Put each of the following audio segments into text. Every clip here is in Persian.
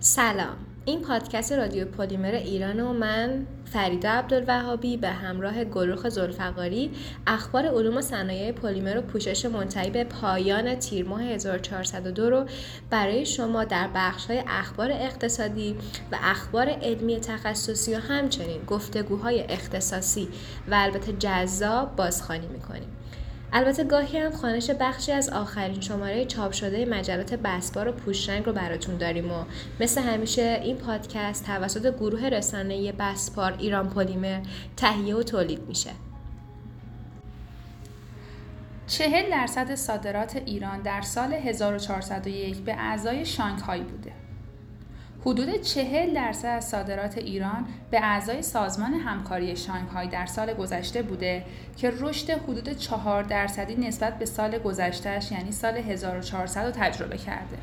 سلام. این پادکست رادیو پلیمر ایران و من فریدا عبدالوهابی به همراه گروخ زلفقاری اخبار علوم و صنایع پلیمر و پوشش منتهی به پایان تیر ماه 1402 رو برای شما در بخش های اخبار اقتصادی و اخبار علمی تخصصی و همچنین گفتگوهای اختصاصی و البته جذاب بازخوانی می‌کنیم. البته گاهی هم خانش بخشی از آخرین شماره چاپ شده مجلات بسبار و پوشرنگ رو براتون داریم و مثل همیشه این پادکست توسط گروه رسانه بسپار ایران پلیمر تهیه و تولید میشه چهل درصد صادرات ایران در سال 1401 به اعضای شانگهای بوده. حدود چهل درصد از صادرات ایران به اعضای سازمان همکاری شانگهای در سال گذشته بوده که رشد حدود چهار درصدی نسبت به سال گذشتهش یعنی سال 1400 رو تجربه کرده.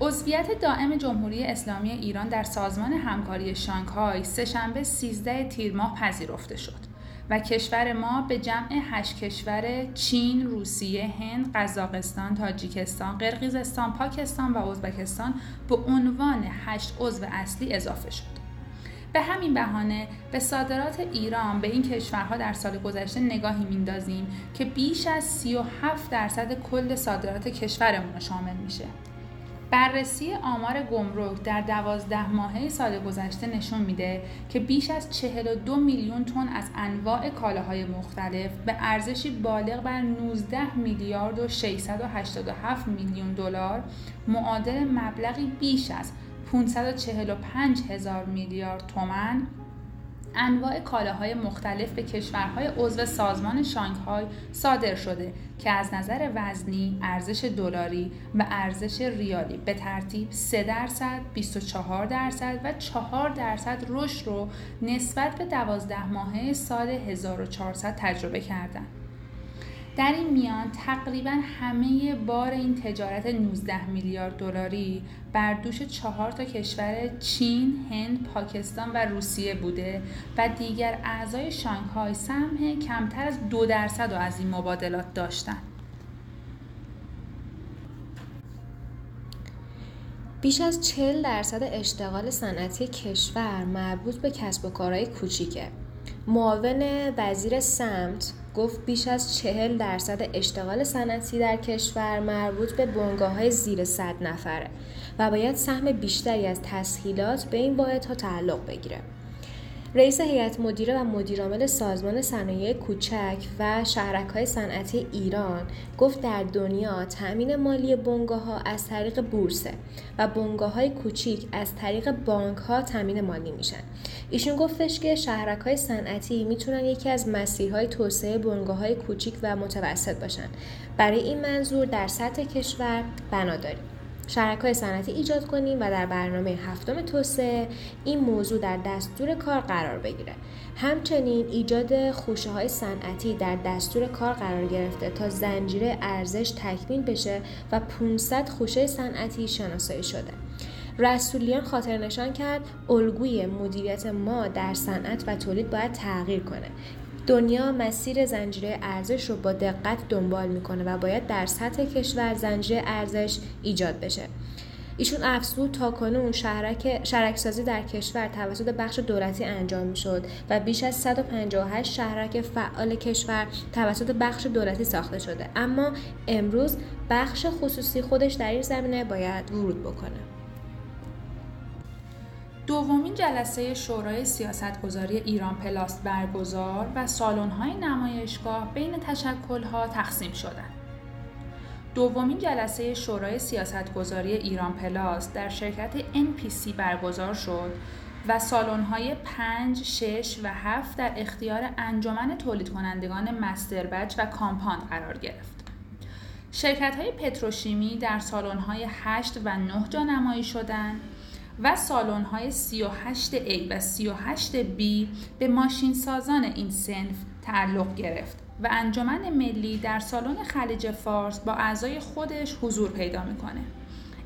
عضویت دائم جمهوری اسلامی ایران در سازمان همکاری شانگهای سهشنبه 13 تیر ماه پذیرفته شد. و کشور ما به جمع هشت کشور چین، روسیه، هند، قزاقستان، تاجیکستان، قرقیزستان، پاکستان و ازبکستان به عنوان هشت عضو اصلی اضافه شد. به همین بهانه به صادرات ایران به این کشورها در سال گذشته نگاهی میندازیم که بیش از 37 درصد کل صادرات کشورمون شامل میشه. بررسی آمار گمرک در دوازده ماهه سال گذشته نشون میده که بیش از 42 میلیون تن از انواع کالاهای مختلف به ارزشی بالغ بر 19 میلیارد و 687 میلیون دلار معادل مبلغی بیش از 545 هزار میلیارد تومن انواع کالاهای مختلف به کشورهای عضو سازمان شانگهای صادر شده که از نظر وزنی، ارزش دلاری و ارزش ریالی به ترتیب 3 درصد، 24 درصد و 4 درصد رشد رو نسبت به 12 ماهه سال 1400 تجربه کردند. در این میان تقریبا همه بار این تجارت 19 میلیارد دلاری بر دوش چهار تا کشور چین، هند، پاکستان و روسیه بوده و دیگر اعضای شانگهای سهم کمتر از دو درصد از این مبادلات داشتند. بیش از 40 درصد اشتغال صنعتی کشور مربوط به کسب و کارهای کوچیکه. معاون وزیر سمت گفت بیش از چهل درصد اشتغال صنعتی در کشور مربوط به بنگاه های زیر صد نفره و باید سهم بیشتری از تسهیلات به این واحدها تعلق بگیره. رئیس هیئت مدیره و مدیرعامل سازمان صنایع کوچک و شهرک های صنعتی ایران گفت در دنیا تأمین مالی بنگاه ها از طریق بورسه و بنگاه های کوچیک از طریق بانک ها تأمین مالی میشن. ایشون گفتش که شهرک های صنعتی می‌تونن یکی از مسیرهای توسعه بنگاه های کوچیک و متوسط باشن. برای این منظور در سطح کشور بنا داریم. های صنعتی ایجاد کنیم و در برنامه هفتم توسعه این موضوع در دستور کار قرار بگیره. همچنین ایجاد خوشه های صنعتی در دستور کار قرار گرفته تا زنجیره ارزش تکمیل بشه و 500 خوشه صنعتی شناسایی شده. رسولیان خاطر نشان کرد الگوی مدیریت ما در صنعت و تولید باید تغییر کنه. دنیا مسیر زنجیره ارزش رو با دقت دنبال می‌کنه و باید در سطح کشور زنجیره ارزش ایجاد بشه. ایشون افزود تا کنون شهرک شهرکسازی در کشور توسط بخش دولتی انجام می‌شد و بیش از 158 شهرک فعال کشور توسط بخش دولتی ساخته شده. اما امروز بخش خصوصی خودش در این زمینه باید ورود بکنه. دومین جلسه شورای سیاستگذاری ایران پلاست برگزار و سالن‌های نمایشگاه بین تشکل‌ها تقسیم شدند. دومین جلسه شورای سیاستگذاری ایران پلاست در شرکت NPC برگزار شد و سالن‌های 5, 6 و 7 در اختیار انجمن تولید کنندگان masterbatch و compound قرار گرفت. شرکت های پتروشیمی در سالن‌های 8 و 9 جا نمایی شدند و سالن های 38A و 38B به ماشین سازان این سنف تعلق گرفت و انجمن ملی در سالن خلیج فارس با اعضای خودش حضور پیدا می‌کنه.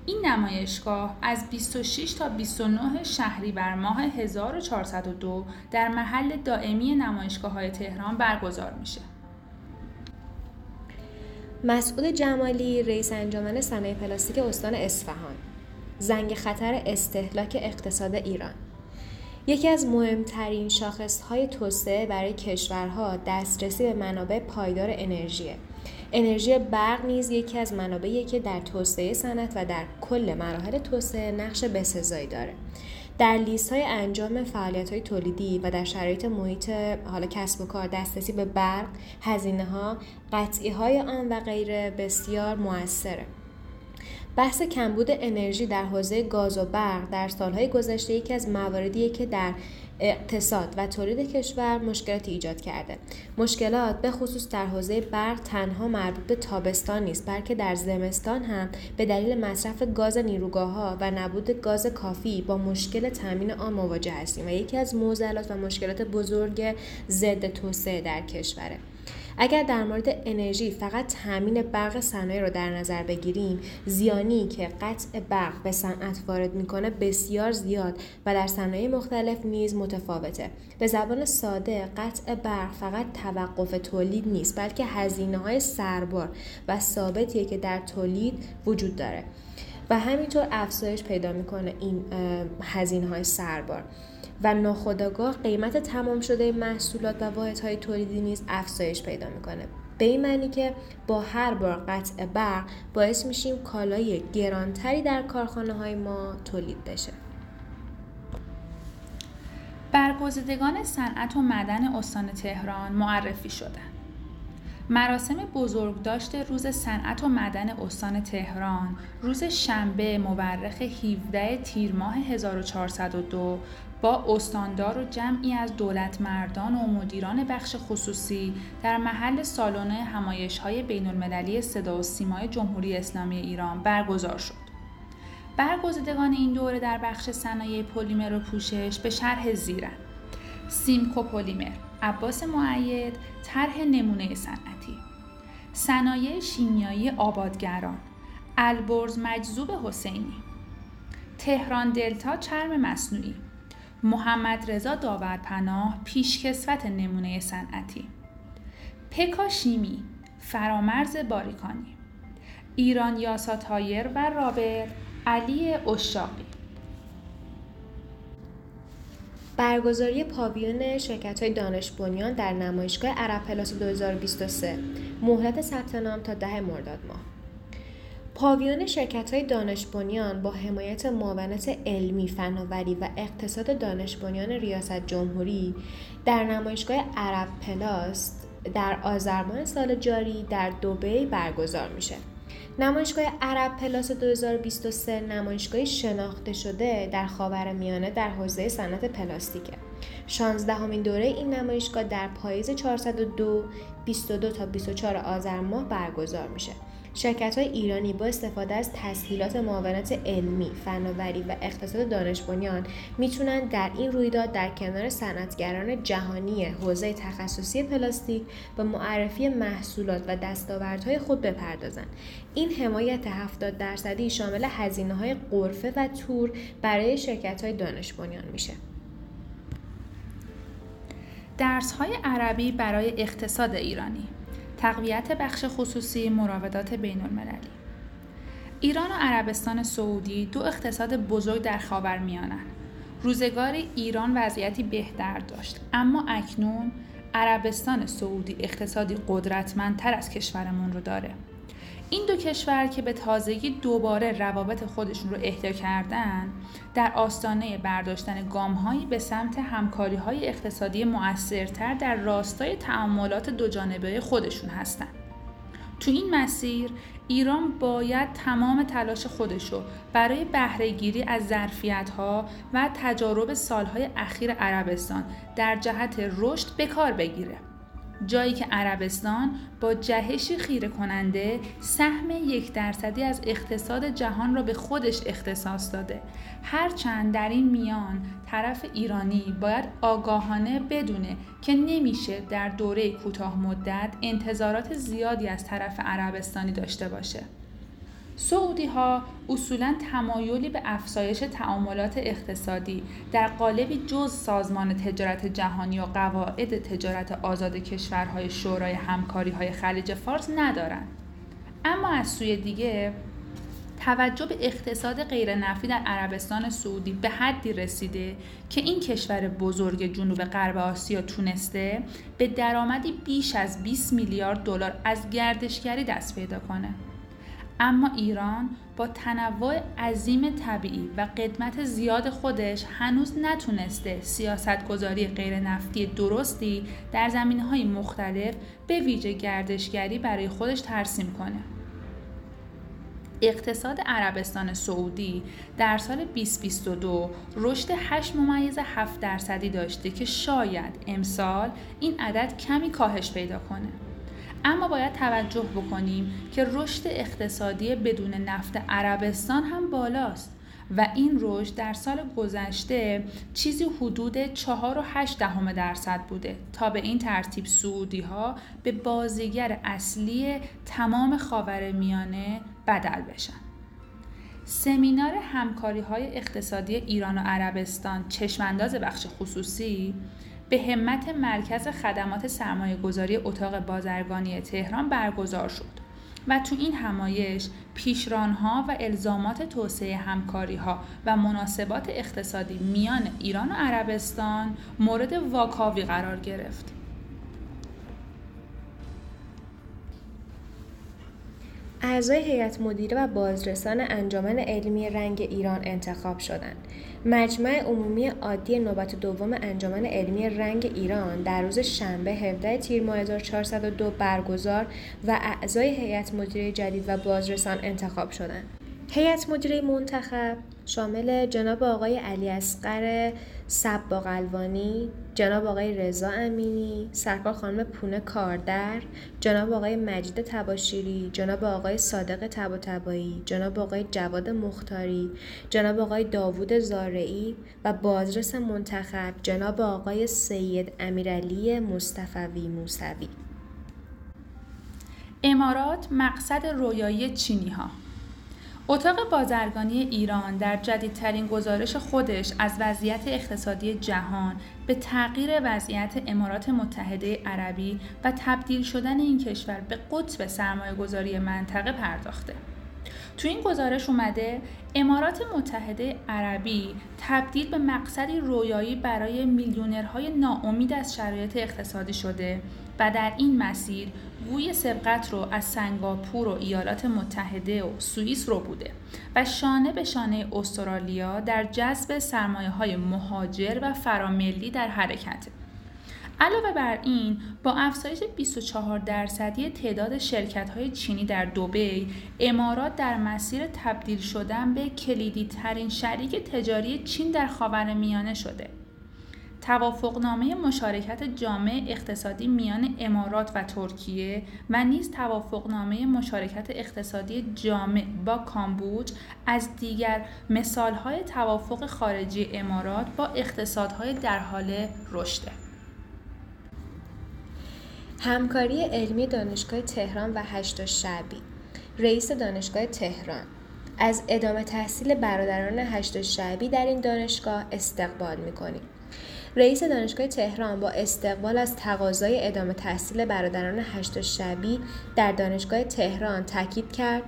این نمایشگاه از 26 تا 29 شهری بر ماه 1402 در محل دائمی نمایشگاه های تهران برگزار میشه. مسعود جمالی رئیس انجمن صنایع پلاستیک استان اصفهان زنگ خطر استهلاک اقتصاد ایران. یکی از مهمترین شاخصهای توسعه برای کشورها دسترسی به منابع پایدار انرژیه انرژی برق نیز یکی از منابعی که در توسعه صنعت و در کل مراحل توسعه نقش بسزایی داره. در لیست های انجام فعالیت های تولیدی و در شرایط محیط حالا کسب و کار دسترسی به برق هزینه ها قطعی های آن و غیره بسیار موثره. بحث کمبود انرژی در حوزه گاز و برق در سالهای گذشته یکی از مواردیه که در اقتصاد و تولید کشور مشکلاتی ایجاد کرده. مشکلات به خصوص در حوزه برق تنها مربوط به تابستان نیست بلکه در زمستان هم به دلیل مصرف گاز نیروگاه ها و نبود گاز کافی با مشکل تامین آن مواجه هستیم و یکی از معضلات و مشکلات بزرگ ضد توسعه در کشوره. اگر در مورد انرژی فقط تامین برق صنایع رو در نظر بگیریم زیانی که قطع برق به صنعت وارد می‌کنه بسیار زیاد و در صنایع مختلف نیز متفاوته. به زبان ساده قطع برق فقط توقف تولید نیست بلکه هزینه های سربار و ثابتیه که در تولید وجود داره. و همینطور افزایش پیدا می‌کنه این هزینه های سربار. و ناخودآگاه قیمت تمام شده محصولات و واحدهای تولیدی نیز افزایش پیدا می‌کنه. به این معنی که با هر بار قطع برق باعث میشیم کالای گرانتری در کارخانه های ما تولید بشه. برگزیدگان صنعت و معدن استان تهران معرفی شدند. مراسم بزرگداشت روز صنعت و معدن استان تهران روز شنبه مورخ 17 تیر ماه 1402 با استاندار و جمعی از دولت مردان و مدیران بخش خصوصی در محل سالن همایش های بین المللی صدا و سیمای جمهوری اسلامی ایران برگزار شد. برگزیدگان این دوره در بخش صنایع پلیمر و پوشش به شرح زیرن. سیمکو پلیمر عباس معید طرح نمونه صنعتی. صنایع شیمیایی آبادگران البرز مجذوب حسینی. تهران دلتا چرم مصنوعی. محمد رضا داورپناه پیشکسوت نمونه صنعتی. پکا شیمی فرامرز باریکانی. ایران یاسا تایر و رابر علی اشاقی. برگزاری پاویون شرکت های دانش بنیان در نمایشگاه عرب پلاست 2023 مهلت ثبت نام تا ده مرداد ماه. پاویون شرکت های دانش بنیان با حمایت معاونت علمی، فناوری و اقتصاد دانش بنیان ریاست جمهوری در نمایشگاه عرب پلاس در آذربایجان سال جاری در دوبی برگزار میشه. نمایشگاه عرب پلاس 2023 نمایشگاه شناخته شده در خاورمیانه در حوزه صنعت پلاستیکه. 16 همین دوره این نمایشگاه در پاییز 402 22 تا 24 آذر ماه برگزار میشه. شرکت های ایرانی با استفاده از تسهیلات معاونت علمی، فناوری و اقتصاد دانش بنیان می‌تونن در این رویداد در کنار صنعتگران جهانی حوزه تخصصی پلاستیک به معرفی محصولات و دستاوردهای خود بپردازند. این حمایت 70 درصدی شامل هزینه های قرفه و تور برای شرکت های دانش بنیان میشه. درس های عربی برای اقتصاد ایرانی تقویت بخش خصوصی مراودات بین المللی ایران و عربستان سعودی دو اقتصاد بزرگ در خاورمیانه روزگار ایران وضعیتی بهتر داشت اما اکنون عربستان سعودی اقتصادی قدرتمندتر از کشورمون رو داره. این دو کشور که به تازگی دوباره روابط خودشون رو احیا کردن در آستانه برداشتن گامهایی به سمت همکاری های اقتصادی مؤثرتر در راستای تعاملات دو جانبه خودشون هستند. تو این مسیر ایران باید تمام تلاش خودشو برای بهرهگیری از ظرفیت‌ها و تجارب سالهای اخیر عربستان در جهت رشد به کار بگیره. جایی که عربستان با جهشی خیره کننده سهم یک درصدی از اقتصاد جهان را به خودش اختصاص داده. هرچند در این میان طرف ایرانی باید آگاهانه بدونه که نمیشه در دوره کوتاه مدت انتظارات زیادی از طرف عربستانی داشته باشه. سعودی ها اصولا تمایلی به افزایش تعاملات اقتصادی در قالبی جز سازمان تجارت جهانی و قواعد تجارت آزاد کشورهای شورای همکاری های خلیج فارس ندارند. اما از سوی دیگه توجه به اقتصاد غیر نفتی در عربستان سعودی به حدی رسیده که این کشور بزرگ جنوب غرب آسیا تونسته به درآمدی بیش از 20 میلیارد دلار از گردشگری دست پیدا کنه. اما ایران با تنوع عظیم طبیعی و قدمت زیاد خودش هنوز نتونسته سیاست گذاری غیر نفتی درستی در زمینه های مختلف به ویژه گردشگری برای خودش ترسیم کنه. اقتصاد عربستان سعودی در سال 2022 رشد 8 ممیز 7 درصدی داشته که شاید امسال این عدد کمی کاهش پیدا کنه. اما باید توجه بکنیم که رشد اقتصادی بدون نفت عربستان هم بالاست و این رشد در سال گذشته چیزی حدود 4.8 دهم درصد بوده تا به این ترتیب سعودی ها به بازیگر اصلی تمام خاور میانه بدل بشن. سمینار همکاری های اقتصادی ایران و عربستان چشمانداز بخش خصوصی به همت مرکز خدمات سرمایه گذاری اتاق بازرگانی تهران برگزار شد و تو این همایش پیشرانها و الزامات توسعه همکاری ها و مناسبات اقتصادی میان ایران و عربستان مورد واکاوی قرار گرفت. اعضای هیئت مدیره و بازرسان انجمن علمی رنگ ایران انتخاب شدند. مجمع عمومی عادی نوبت دوم انجمن علمی رنگ ایران در روز شنبه 17 تیر ماه 1402 برگزار و اعضای هیئت مدیره جدید و بازرسان انتخاب شدند. هیئت مدیره منتخب شامل جناب آقای علی اصغر سبا قلوانی، جناب آقای رضا امینی، سرکار خانم پونه کاردر، جناب آقای مجید تباشیری، جناب آقای صادق تباتبایی، جناب آقای جواد مختاری، جناب آقای داوود زارعی و بازرس منتخب جناب آقای سید امیرعلی مصطفی موسوی. امارات مقصد رویایی چینی ها اتاق بازرگانی ایران در جدیدترین گزارش خودش از وضعیت اقتصادی جهان به تغییر وضعیت امارات متحده عربی و تبدیل شدن این کشور به قطب سرمایه گذاری منطقه پرداخته. تو این گزارش اومده امارات متحده عربی تبدیل به مقصدی رویایی برای میلیونرهای ناامید از شرایط اقتصادی شده و در این مسیر گوی سبقت رو از سنگاپور و ایالات متحده و سوئیس رو بوده و شانه به شانه استرالیا در جذب سرمایه های مهاجر و فراملی در حرکته. علاوه بر این با افزایش 24 درصدی تعداد شرکت های چینی در دوبی امارات در مسیر تبدیل شدن به کلیدی ترین شریک تجاری چین در خاورمیانه شده توافقنامه مشارکت جامع اقتصادی میان امارات و ترکیه و نیز توافقنامه مشارکت اقتصادی جامع با کامبوج از دیگر مثالهای توافق خارجی امارات با اقتصادهای در حال رشد. همکاری علمی دانشگاه تهران و هشت شعبی. رئیس دانشگاه تهران. از ادامه تحصیل برادران هشت شعبی در این دانشگاه استقبال می‌کنیم. رئیس دانشگاه تهران با استقبال از تقاضای ادامه تحصیل برادران هشت شبی در دانشگاه تهران تاکید کرد.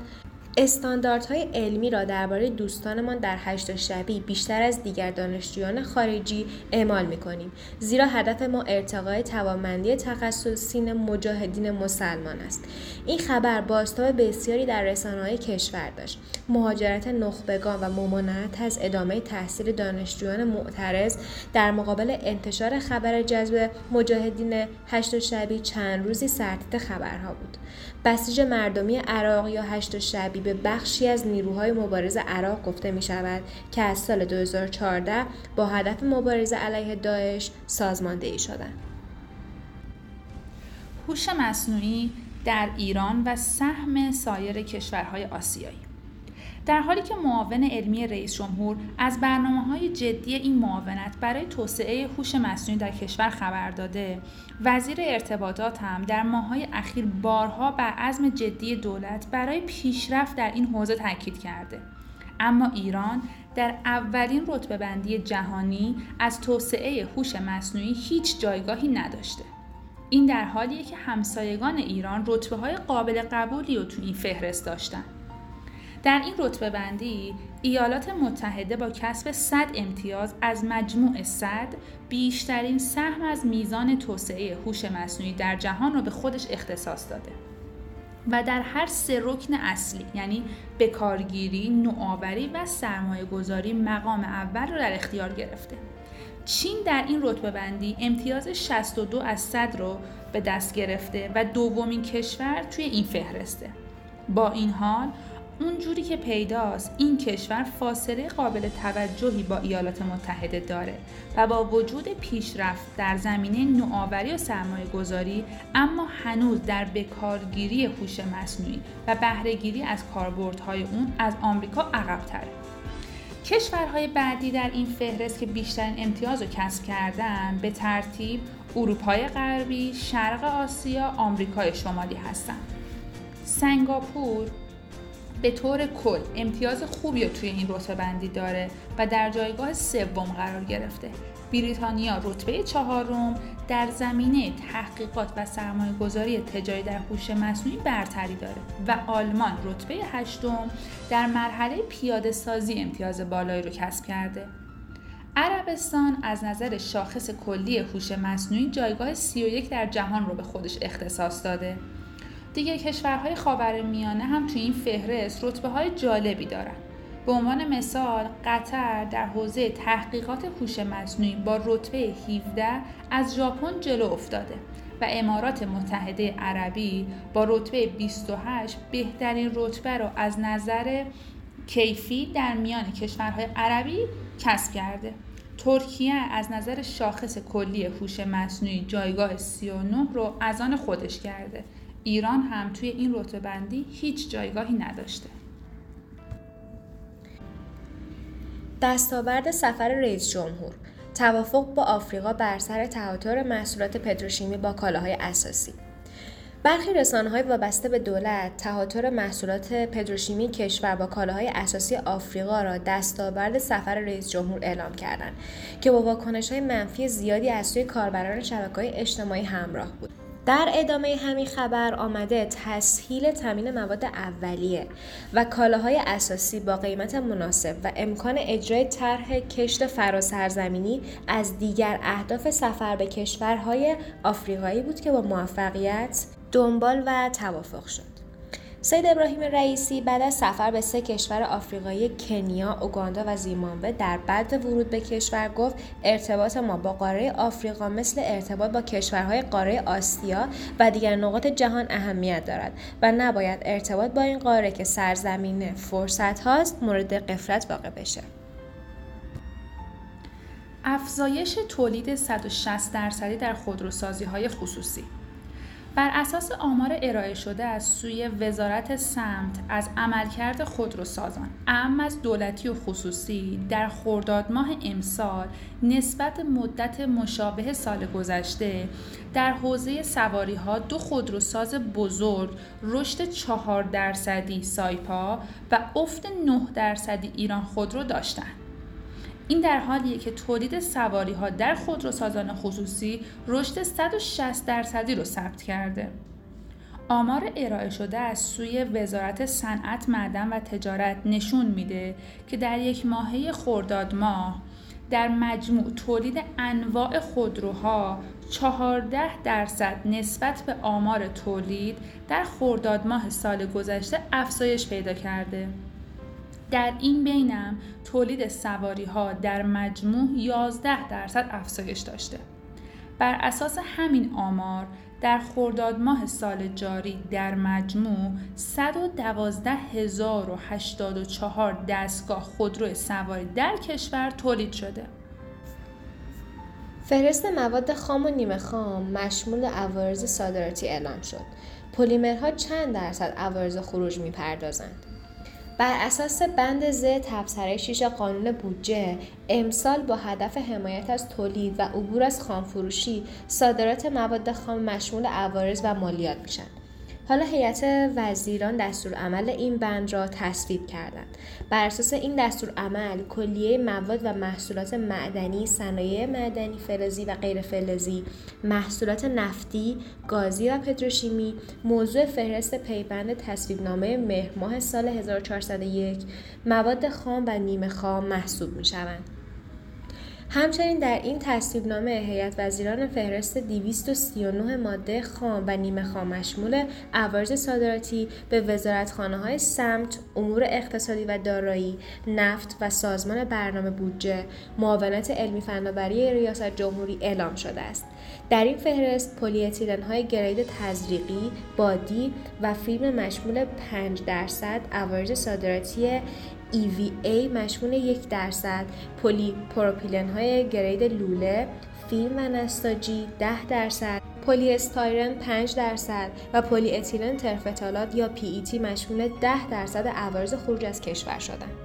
استانداردهای علمی را درباره دوستانمان در هشت شبی بیشتر از دیگر دانشجویان خارجی اعمال می کنیم زیرا هدف ما ارتقای توانمندی تخصصین مجاهدین مسلمان است. این خبر بازتاب بسیاری در های کشور داشت. مهاجرت نخبگان و ممانعت از ادامه تحصیل دانشجویان معترض در مقابل انتشار خبر جذب مجاهدین هشت شبی چند روزی سرتیت خبرها بود. بسیج مردمی عراق یا هشت شبی به بخشی از نیروهای مبارز عراق گفته می شود که از سال 2014 با هدف مبارزه علیه داعش سازماندهی شدند. هوش مصنوعی در ایران و سهم سایر کشورهای آسیایی در حالی که معاون علمی رئیس جمهور از برنامه های جدی این معاونت برای توسعه هوش مصنوعی در کشور خبر داده وزیر ارتباطات هم در ماهای اخیر بارها بر عزم جدی دولت برای پیشرفت در این حوزه تاکید کرده. اما ایران در اولین رتبه بندی جهانی از توسعه هوش مصنوعی هیچ جایگاهی نداشته. این در حالیه که همسایگان ایران رتبه های قابل قبولی رو تو این فهرست داشتن. در این رتبه بندی ایالات متحده با کسب 100 امتیاز از مجموع 100 بیشترین سهم از میزان توسعه هوش مصنوعی در جهان را به خودش اختصاص داده و در هر سه رکن اصلی یعنی بکارگیری، نوآوری و سرمایه گذاری مقام اول را در اختیار گرفته. چین در این رتبه بندی امتیاز 62 از 100 رو به دست گرفته و دومین کشور توی این فهرسته. با این حال اونجوری که پیداست این کشور فاصله قابل توجهی با ایالات متحده داره و با وجود پیشرفت در زمینه نوآوری و سرمایه گذاری اما هنوز در بکارگیری هوش مصنوعی و بهرهگیری از کاربردهای اون از آمریکا عقبتره کشورهای بعدی در این فهرست که بیشترین امتیاز رو کسب کردن به ترتیب اروپای غربی، شرق آسیا، آمریکای شمالی هستند. سنگاپور به طور کل امتیاز خوبی رو توی این رتبه بندی داره و در جایگاه سوم قرار گرفته. بریتانیا رتبه چهارم در زمینه تحقیقات و سرمایه گذاری تجاری در هوش مصنوعی برتری داره و آلمان رتبه هشتم در مرحله پیاده سازی امتیاز بالایی رو کسب کرده. عربستان از نظر شاخص کلی هوش مصنوعی جایگاه 31 در جهان رو به خودش اختصاص داده. دیگه کشورهای خاورمیانه هم توی این فهرست رتبه های جالبی دارن. به عنوان مثال قطر در حوزه تحقیقات هوش مصنوعی با رتبه 17 از ژاپن جلو افتاده و امارات متحده عربی با رتبه 28 بهترین رتبه را از نظر کیفی در میان کشورهای عربی کسب کرده. ترکیه از نظر شاخص کلی هوش مصنوعی جایگاه 39 رو از آن خودش کرده ایران هم توی این رتبه بندی هیچ جایگاهی نداشته. دستاورد سفر رئیس جمهور. توافق با آفریقا بر سر تهاتر محصولات پتروشیمی با کالاهای اساسی. برخی های وابسته به دولت تهاتر محصولات پتروشیمی کشور با کالاهای اساسی آفریقا را دستاورد سفر رئیس جمهور اعلام کردند که با های منفی زیادی از سوی کاربران های اجتماعی همراه بود. در ادامه همین خبر آمده تسهیل تامین مواد اولیه و کالاهای اساسی با قیمت مناسب و امکان اجرای طرح کشت فراسرزمینی از دیگر اهداف سفر به کشورهای آفریقایی بود که با موفقیت دنبال و توافق شد. سید ابراهیم رئیسی بعد از سفر به سه کشور آفریقایی کنیا، اوگاندا و زیمبابوه در بعد ورود به کشور گفت ارتباط ما با قاره آفریقا مثل ارتباط با کشورهای قاره آسیا و دیگر نقاط جهان اهمیت دارد و نباید ارتباط با این قاره که سرزمین فرصت هاست مورد قفلت واقع بشه. افزایش تولید 160 درصدی در خودروسازی های خصوصی بر اساس آمار ارائه شده از سوی وزارت سمت از عملکرد خودروسازان اهم از دولتی و خصوصی در خرداد ماه امسال نسبت مدت مشابه سال گذشته در حوزه سواری ها دو خودروساز بزرگ رشد چهار درصدی سایپا و افت 9 درصدی ایران خودرو داشتند. این در حالیه که تولید سواری ها در خودروسازان خصوصی رشد 160 درصدی رو ثبت کرده. آمار ارائه شده از سوی وزارت صنعت معدن و تجارت نشون میده که در یک ماهه خرداد ماه در مجموع تولید انواع خودروها 14 درصد نسبت به آمار تولید در خرداد ماه سال گذشته افزایش پیدا کرده. در این بینم تولید سواری ها در مجموع 11 درصد افزایش داشته. بر اساس همین آمار در خرداد ماه سال جاری در مجموع 112084 دستگاه خودرو سواری در کشور تولید شده. فهرست مواد خام و نیمه خام مشمول عوارض صادراتی اعلام شد. پلیمرها چند درصد عوارض خروج می‌پردازند؟ بر اساس بند ز تبصره 6 قانون بودجه امسال با هدف حمایت از تولید و عبور از خامفروشی صادرات مواد خام مشمول عوارض و مالیات میشن. حالا هیئت وزیران دستور عمل این بند را تصویب کردند. بر اساس این دستور عمل کلیه مواد و محصولات معدنی، صنایع معدنی، فلزی و غیر فلزی، محصولات نفتی، گازی و پتروشیمی موضوع فهرست پیوند تصویبنامه مهر ماه سال 1401 مواد خام و نیمه خام محسوب می شوند. همچنین در این تصویبنامه هیئت وزیران فهرست 239 ماده خام و نیمه خام مشمول عوارض صادراتی به وزارتخانه های سمت، امور اقتصادی و دارایی، نفت و سازمان برنامه بودجه، معاونت علمی فناوری ریاست جمهوری اعلام شده است. در این فهرست پلی های grade تزریقی، بادی و فیلم مشمول 5 درصد عوارض صادراتی EVA مشمول یک درصد پلی پروپیلن های grade لوله فیلم و نساجی 10 درصد پلی استایرن 5 درصد و پلی اتیلن ترفتالات یا PET مشمول 10 درصد عوارض خروج از کشور شدند.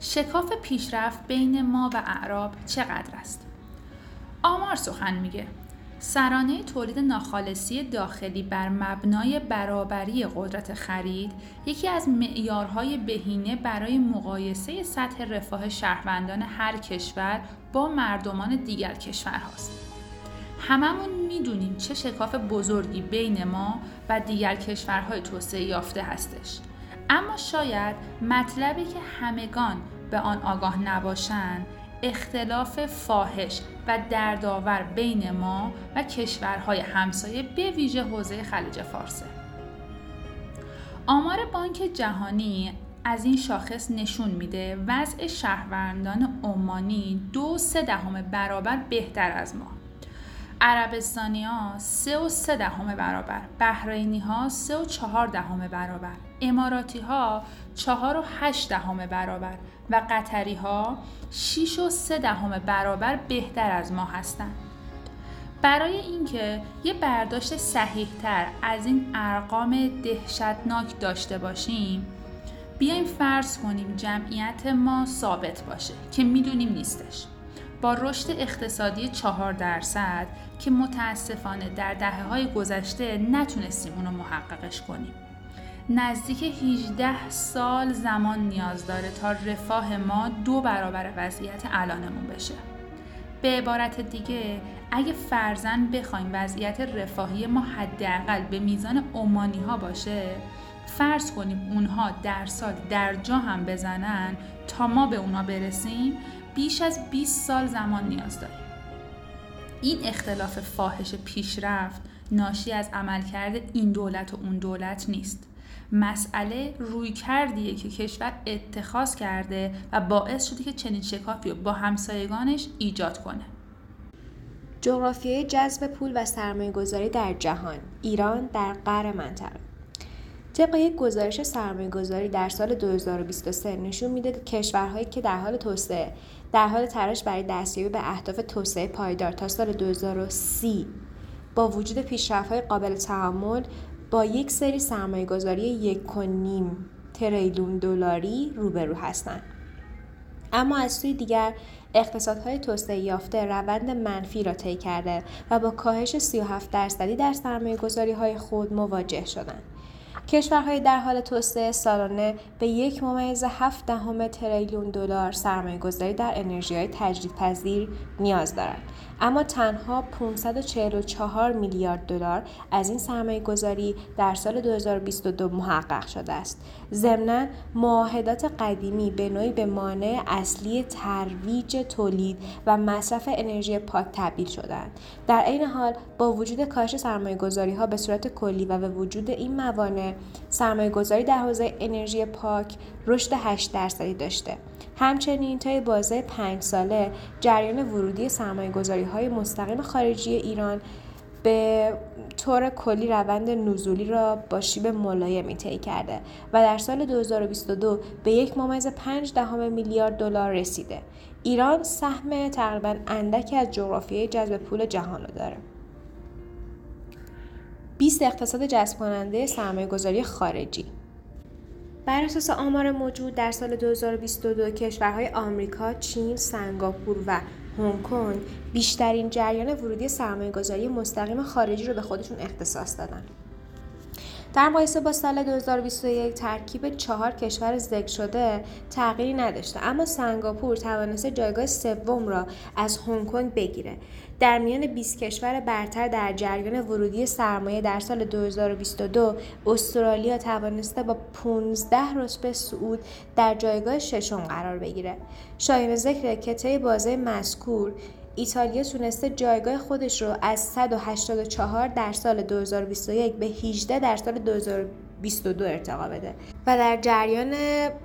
شکاف پیشرفت بین ما و اعراب چقدر است؟ آمار سخن میگه سرانه تولید ناخالصی داخلی بر مبنای برابری قدرت خرید یکی از معیارهای بهینه برای مقایسه سطح رفاه شهروندان هر کشور با مردمان دیگر کشورهاست. هممون می‌دونیم چه شکاف بزرگی بین ما و دیگر کشورهای توسعه یافته هستش. اما شاید مطلبی که همگان به آن آگاه نباشند اختلاف فاحش و دردآور بین ما و کشورهای همسایه به ویژه حوزه خلیج فارسه. آمار بانک جهانی از این شاخص نشون میده وضع شهروندان عمانی دو سه دهم برابر بهتر از ما عربستانی ها سه و سه دهم برابر بحرینی ها سه و چهار دهم برابر اماراتی ها چهار و هشت دهم برابر و قطری ها 6 و 3 دهم برابر بهتر از ما هستند. برای اینکه یه برداشت صحیحتر از این ارقام دهشتناک داشته باشیم بیایم فرض کنیم جمعیت ما ثابت باشه که می‌دونیم نیستش با رشد اقتصادی 4 درصد که متاسفانه در دهه های گذشته نتونستیم اونو محققش کنیم نزدیک 18 سال زمان نیاز داره تا رفاه ما دو برابر وضعیت الانمون بشه. به عبارت دیگه اگه فرزن بخوایم وضعیت رفاهی ما حداقل به میزان عمانی ها باشه فرض کنیم اونها در سال در جا هم بزنن تا ما به اونا برسیم بیش از 20 سال زمان نیاز داریم. این اختلاف فاحش پیشرفت ناشی از عملکرد این دولت و اون دولت نیست. مسئله روی کردیه که کشور اتخاذ کرده و باعث شده که چنین شکافی رو با همسایگانش ایجاد کنه. جغرافیای جذب پول و سرمایه گذاری در جهان ایران در قر منطقه. طبق یک گزارش سرمایه گذاری در سال 2023 نشون میده که کشورهایی که در حال توسعه در حال تلاش برای دستیابی به اهداف توسعه پایدار تا سال 2030 با وجود پیشرفت‌های قابل تحمل با یک سری سرمایه گذاری یک و نیم تریلیون دلاری روبرو هستند. اما از سوی دیگر اقتصادهای توسعه یافته روند منفی را طی کرده و با کاهش 37 درصدی در سرمایه گذاری های خود مواجه شدند. کشورهای در حال توسعه سالانه به یک ممیز هفت دهم تریلیون دلار سرمایه گذاری در انرژی های تجدیدپذیر نیاز دارند. اما تنها 544 میلیارد دلار از این سرمایه گذاری در سال 2022 محقق شده است. ضمنا معاهدات قدیمی به نوعی به مانع اصلی ترویج تولید و مصرف انرژی پاک تبدیل شدند. در عین حال با وجود کاهش سرمایه گذاری ها به صورت کلی و به وجود این موانع سرمایه گذاری در حوزه انرژی پاک رشد 8 درصدی داشته. همچنین طی بازه پنج ساله جریان ورودی سرمایه های مستقیم خارجی ایران به طور کلی روند نزولی را با شیب ملایمی طی کرده و در سال 2022 به یک ممیز پنج دهم میلیارد دلار رسیده. ایران سهم تقریبا اندکی از جغرافیای جذب پول جهان را داره. 20 اقتصاد جذب کننده سرمایه گذاری خارجی بر اساس آمار موجود در سال 2022 کشورهای آمریکا، چین، سنگاپور و هنگ کنگ بیشترین جریان ورودی سرمایه‌گذاری مستقیم خارجی رو به خودشون اختصاص دادن. در مقایسه با سال 2021 ترکیب چهار کشور ذکر شده تغییری نداشته اما سنگاپور توانسته جایگاه سوم را از هنگ کنگ بگیره. در میان 20 کشور برتر در جریان ورودی سرمایه در سال 2022 استرالیا توانسته با 15 رتبه صعود در جایگاه ششم قرار بگیره. شایان ذکر که طی بازه مذکور ایتالیا تونسته جایگاه خودش رو از 184 در سال 2021 به 18 در سال 2022 ارتقا بده. و در جریان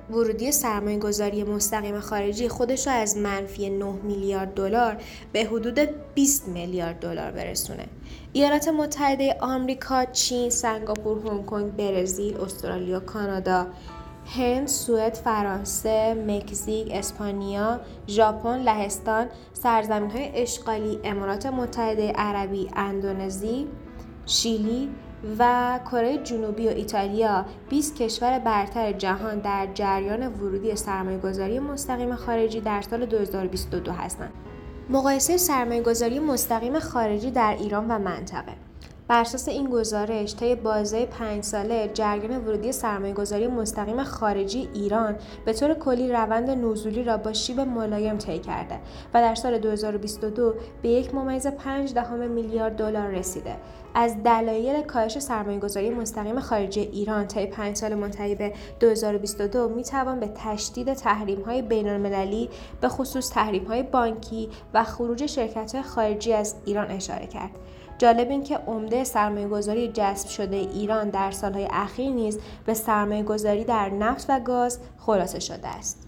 ورودی سرمایه گذاری مستقیم خارجی خودش رو از منفی 9 میلیارد دلار به حدود 20 میلیارد دلار برسونه. ایالات متحده آمریکا، چین، سنگاپور، هنگ کنگ، برزیل، استرالیا، کانادا هند، سوئد، فرانسه، مکزیک، اسپانیا، ژاپن، لهستان، های اشغالی، امارات متحده عربی، اندونزی، شیلی و کره جنوبی و ایتالیا 20 کشور برتر جهان در جریان ورودی سرمایه‌گذاری مستقیم خارجی در سال 2022 هستند. مقایسه سرمایه‌گذاری مستقیم خارجی در ایران و منطقه بر اساس این گزارش طی بازه پنج ساله جریان ورودی سرمایه‌گذاری مستقیم خارجی ایران به طور کلی روند نزولی را با شیب ملایم طی کرده و در سال 2022 به یک ممیز پنج دهم میلیارد دلار رسیده از دلایل کاهش سرمایه‌گذاری مستقیم خارجی ایران طی پنج سال منتهی به 2022 می‌توان به تشدید تحریم‌های بین‌المللی به خصوص تحریم‌های بانکی و خروج شرکت‌های خارجی از ایران اشاره کرد. جالب این که عمده سرمایه گذاری جذب شده ایران در سالهای اخیر نیز به سرمایه گذاری در نفت و گاز خلاصه شده است.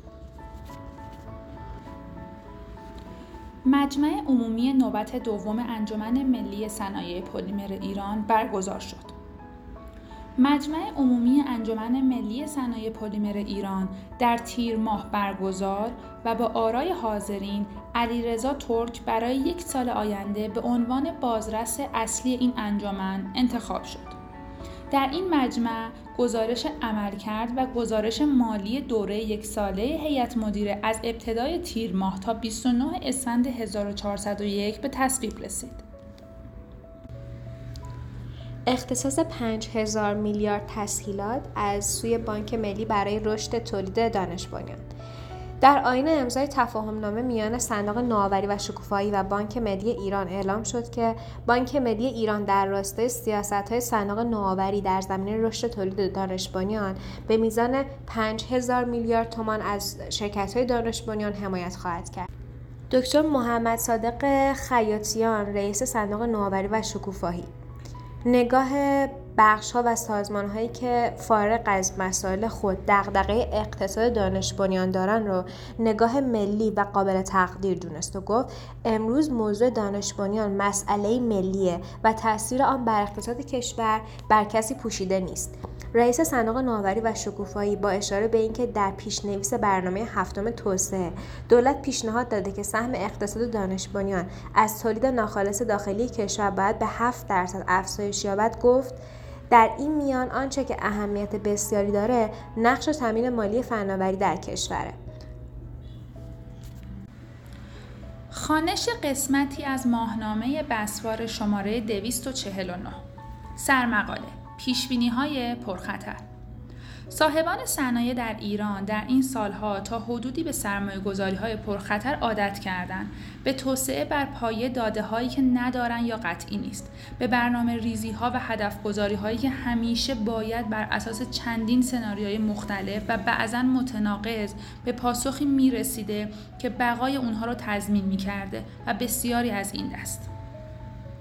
مجمع عمومی نوبت دوم انجمن ملی صنایع پلیمر ایران برگزار شد. مجمع عمومی انجمن ملی صنایع پلیمر ایران در تیر ماه برگزار و با آرای حاضرین علیرضا ترک برای یک سال آینده به عنوان بازرس اصلی این انجمن انتخاب شد. در این مجمع گزارش عملکرد و گزارش مالی دوره یک ساله هیئت مدیره از ابتدای تیر ماه تا 29 اسفند 1401 به تصویب رسید. اختصاص 5000 میلیارد تسهیلات از سوی بانک ملی برای رشد تولید دانش در آین امضای تفاهم نامه میان صندوق نوآوری و شکوفایی و بانک ملی ایران اعلام شد که بانک ملی ایران در راستای سیاست های صندوق نوآوری در زمینه رشد تولید دانش به میزان 5000 میلیارد تومان از شرکت های دانش حمایت خواهد کرد. دکتر محمد صادق خیاطیان رئیس صندوق نوآوری و شکوفایی نگاه بخش ها و سازمان هایی که فارغ از مسائل خود دغدغه اقتصاد دانش بنیان دارن رو نگاه ملی و قابل تقدیر دونست و گفت امروز موضوع دانش بنیان مسئله ملیه و تاثیر آن بر اقتصاد کشور بر کسی پوشیده نیست. رئیس صندوق نوآوری و شکوفایی با اشاره به اینکه در پیشنویس برنامه هفتم توسعه دولت پیشنهاد داده که سهم اقتصاد دانش بنیان از تولید ناخالص داخلی کشور باید به 7 درصد افزایش یابد گفت. در این میان آنچه که اهمیت بسیاری داره نقش تامین مالی فناوری در کشوره. خانش قسمتی از ماهنامه بسوار شماره 249 سرمقاله. پیشبینی های پرخطر. صاحبان صنایع در ایران در این سالها تا حدودی به سرمایه گذاری های پرخطر عادت کردند. به توسعه بر پایه داده هایی که ندارن یا قطعی نیست. به برنامه ریزی ها و هدف گذاری هایی که همیشه باید بر اساس چندین سناریوی مختلف و بعضا متناقض به پاسخی می رسیده که بقای اونها را تضمین می کرده و بسیاری از این دست.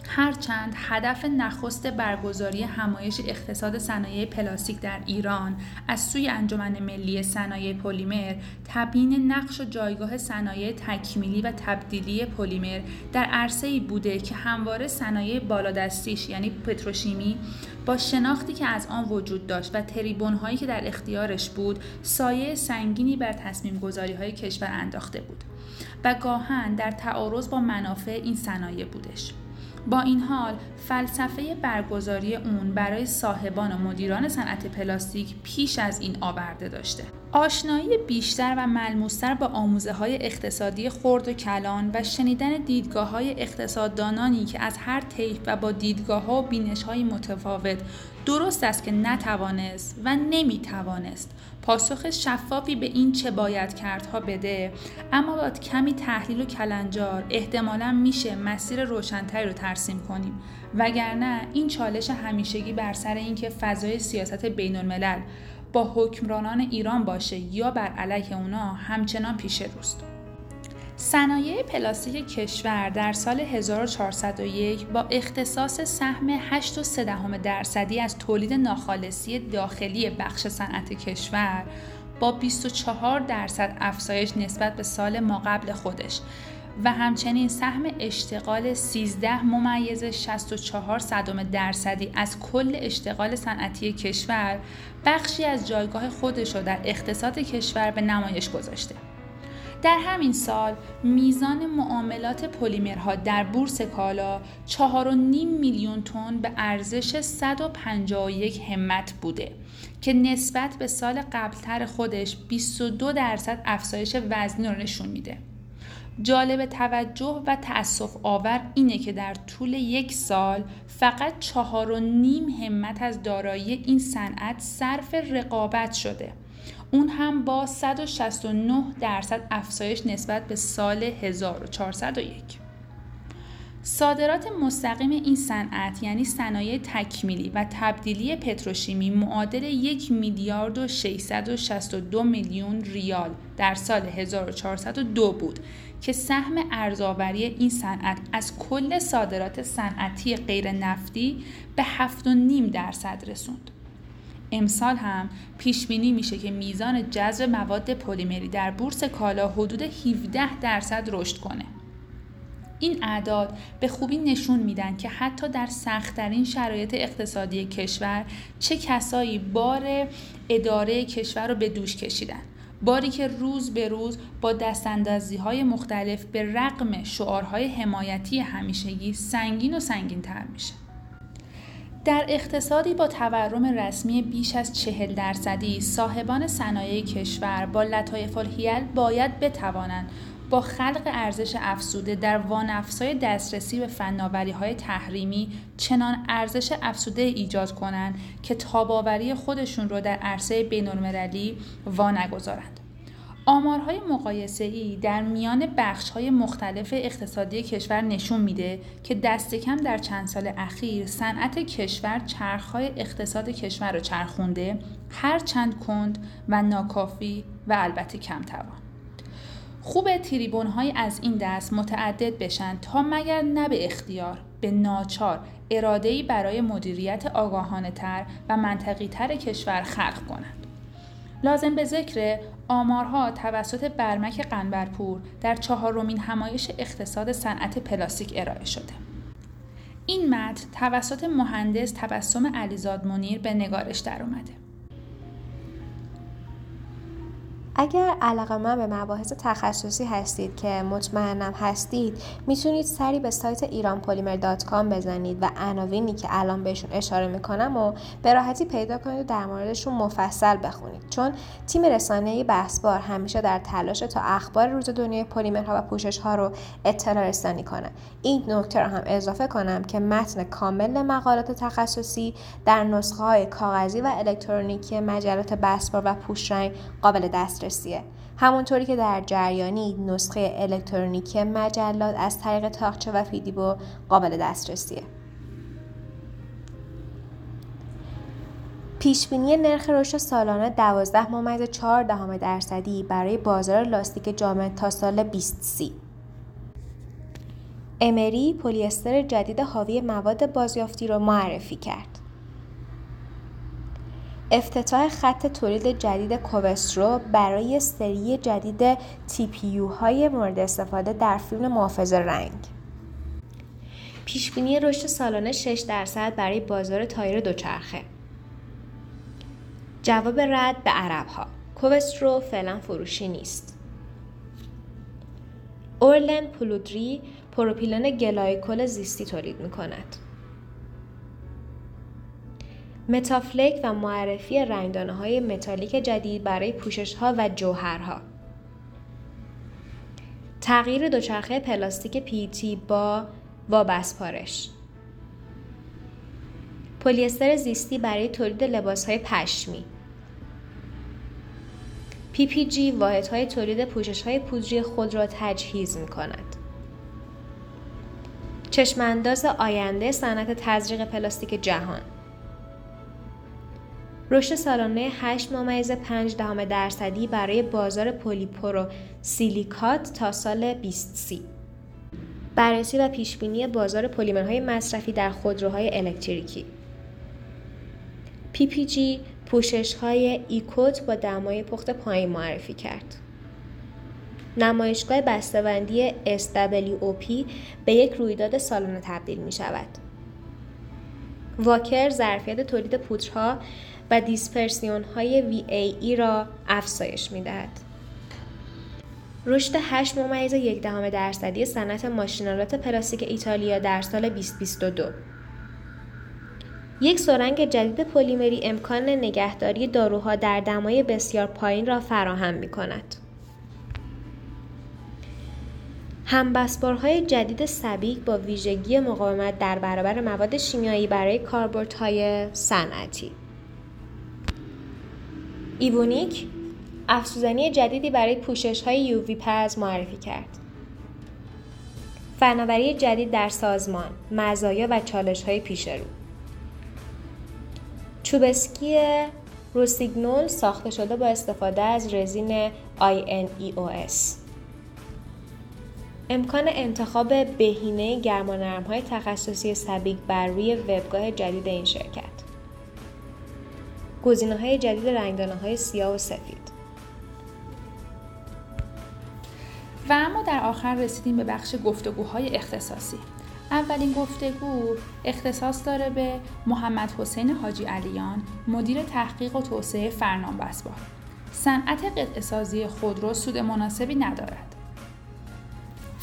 هرچند هدف نخست برگزاری همایش اقتصاد صنایع پلاستیک در ایران از سوی انجمن ملی صنایع پلیمر تبیین نقش و جایگاه صنایع تکمیلی و تبدیلی پلیمر در عرصه‌ای بوده که همواره صنایع بالادستیش یعنی پتروشیمی با شناختی که از آن وجود داشت و تریبون هایی که در اختیارش بود سایه سنگینی بر تصمیم گذاری های کشور انداخته بود و گاهن در تعارض با منافع این صنایع بودش. با این حال فلسفه برگزاری اون برای صاحبان و مدیران صنعت پلاستیک پیش از این آورده داشته. آشنایی بیشتر و ملموستر با آموزه های اقتصادی خرد و کلان و شنیدن دیدگاه های اقتصاددانانی که از هر طیف و با دیدگاه ها و بینش های متفاوت درست است که نتوانست و نمی‌توانست پاسخ شفافی به این چه باید کردها بده اما با کمی تحلیل و کلنجار احتمالا میشه مسیر روشنتری رو ترسیم کنیم وگرنه این چالش همیشگی بر سر اینکه فضای سیاست بین الملل با حکمرانان ایران باشه یا بر علیه اونا همچنان پیش روست. صنایع پلاستیک کشور در سال 1401 با اختصاص سهم 8.3 درصدی از تولید ناخالصی داخلی بخش صنعت کشور با 24 درصد افزایش نسبت به سال ما قبل خودش و همچنین سهم اشتغال 13 ممیز 64 صدم درصدی از کل اشتغال صنعتی کشور بخشی از جایگاه خودش را در اقتصاد کشور به نمایش گذاشته. در همین سال میزان معاملات پلیمرها در بورس کالا 4.5 میلیون تن به ارزش 151 همت بوده که نسبت به سال قبلتر خودش 22 درصد افزایش وزنی رو نشون میده. جالب توجه و تأسف آور اینه که در طول یک سال فقط چهار و نیم همت از دارایی این صنعت صرف رقابت شده اون هم با 169 درصد افزایش نسبت به سال 1401 صادرات مستقیم این صنعت یعنی صنایع تکمیلی و تبدیلی پتروشیمی معادل یک میلیارد و 662 میلیون ریال در سال 1402 بود که سهم ارزآوری این صنعت از کل صادرات صنعتی غیر نفتی به 7.5 درصد رسوند. امسال هم پیش بینی میشه که میزان جذب مواد پلیمری در بورس کالا حدود 17 درصد رشد کنه. این اعداد به خوبی نشون میدن که حتی در سختترین شرایط اقتصادی کشور چه کسایی بار اداره کشور رو به دوش کشیدن. باری که روز به روز با دستاندازی های مختلف به رقم شعارهای حمایتی همیشگی سنگین و سنگین تر میشه. در اقتصادی با تورم رسمی بیش از چهل درصدی صاحبان صنایع کشور با لطایف الحیل باید بتوانند با خلق ارزش افزوده در وانفسای دسترسی به فناوری های تحریمی چنان ارزش افزوده ایجاد کنند که تاباوری خودشون رو در عرصه بین المللی وانگذارند. آمارهای مقایسه ای در میان بخش های مختلف اقتصادی کشور نشون میده که دست کم در چند سال اخیر صنعت کشور چرخهای اقتصاد کشور رو چرخونده هر چند کند و ناکافی و البته کم توان. خوب تریبون های از این دست متعدد بشن تا مگر نه به اختیار به ناچار ارادهی برای مدیریت آگاهانه تر و منطقی تر کشور خلق کنند. لازم به ذکر آمارها توسط برمک قنبرپور در چهارمین همایش اقتصاد صنعت پلاستیک ارائه شده. این متن توسط مهندس تبسم علیزاد منیر به نگارش درآمده. اگر علاقه من به مباحث تخصصی هستید که مطمئنم هستید می‌تونید سری به سایت ایرانپولیمر.com بزنید و عناوینی که الان بهشون اشاره می‌کنم و به راحتی پیدا کنید و در موردشون مفصل بخونید. چون تیم رسانه بحثبار همیشه در تلاش تا اخبار روز دنیای پلیمرها و پوشش ها رو اطلاع رسانی کنن این نکته رو هم اضافه کنم که متن کامل مقالات تخصصی در نسخه های کاغذی و الکترونیکی مجلات بحثبار و پوشرنگ قابل دست دسترسیه. همونطوری که در جریانی نسخه الکترونیکی مجلات از طریق تاخچه و فیدیبو قابل دسترسیه. پیشبینی نرخ رشد سالانه 12 ممیز 4 دهم درصدی برای بازار لاستیک جامد تا سال 2030 امری پلیستر جدید حاوی مواد بازیافتی را معرفی کرد. افتتاح خط تولید جدید کوبسترو برای سری جدید TPU های مورد استفاده در فیلم محافظ رنگ. پیشبینی رشد سالانه 6 درصد برای بازار تایر دوچرخه. جواب رد به عرب ها کوسترو فعلا فروشی نیست. اورلن پولودنی پروپیلن گلایکول زیستی تولید می کند متافلک و معرفی رنگدانه های متالیک جدید برای پوشش ها و جوهرها. تغییر در چرخه پلاستیک PET با وابسپارش. پلیستر زیستی برای تولید لباس های پشمی PPG واحدهای تولید پوشش های پودری خود را تجهیز می کند. چشمانداز آینده صنعت تزریق پلاستیک جهان. رشد سالانه 8 ممیز 5 دهم درصدی برای بازار پلیپرو سیلیکات تا سال 2030 بررسی و پیشبینی بازار پلیمرهای مصرفی در خودروهای الکتریکی PPG پوشش های ایکوت با دمای پخت پایین معرفی کرد. نمایشگاه بسته‌بندی SWOP به یک رویداد سالانه تبدیل می شود. واکر ظرفیت تولید پودرها دیسپرسیون های VAE را افزایش می دهد. رشد 8 ممیز یک دهم درصدی صنعت ماشینالات پلاستیک ایتالیا در سال 2022 یک سرنگ جدید پلیمری امکان نگهداری داروها در دمای بسیار پایین را فراهم می کند. همبسبارهای جدید سبیک با ویژگی مقاومت در برابر مواد شیمیایی برای کاربردهای صنعتی ایوونیک افزودنی جدیدی برای پوشش های یووی پز معرفی کرد. فناوری جدید در سازمان، مزایا و چالش های پیش رو. چوبسکی روسیگنول ساخته شده با استفاده از رزین INEOS. امکان انتخاب بهینه گرم و نرم های تخصصی سبیک بر روی وبگاه جدید این شرکت. گزینه های جدید رنگدانه های سیاه و سفید. و اما در آخر رسیدیم به بخش گفتگوهای اختصاصی. اولین گفتگو اختصاص داره به محمد حسین حاجی علیان مدیر تحقیق و توسعه فرنام بسبار صنعت قطع سازی خودرو سود مناسبی ندارد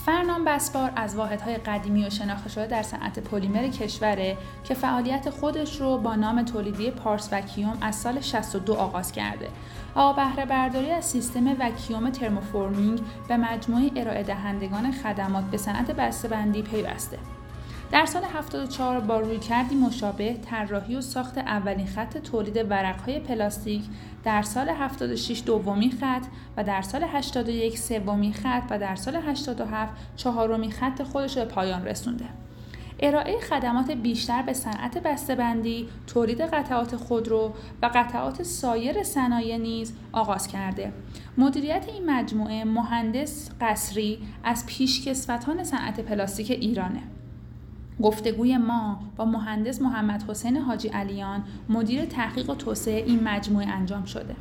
فرنام بسبار از واحدهای قدیمی و شناخته شده در صنعت پلیمر کشوره که فعالیت خودش رو با نام تولیدی پارس وکیوم از سال 62 آغاز کرده. با بهره برداری از سیستم vacuum thermoforming به مجموعه ارائه دهندگان خدمات به صنعت بسته‌بندی پیوسته. در سال 74 با رویکردی مشابه طراحی و ساخت اولین خط تولید ورقهای پلاستیک در سال 76 دومین خط و در سال 81 سومین خط و در سال 87 چهارمین خط خودش به پایان رسونده. ارائه خدمات بیشتر به صنعت بسته‌بندی، تولید قطعات خودرو و قطعات سایر صنایع نیز آغاز کرده. مدیریت این مجموعه مهندس قصری از پیشکسوتان صنعت پلاستیک ایرانه. گفتگوی ما با مهندس محمد حسین حاجی علیان مدیر تحقیق و توسعه این مجموعه انجام شده.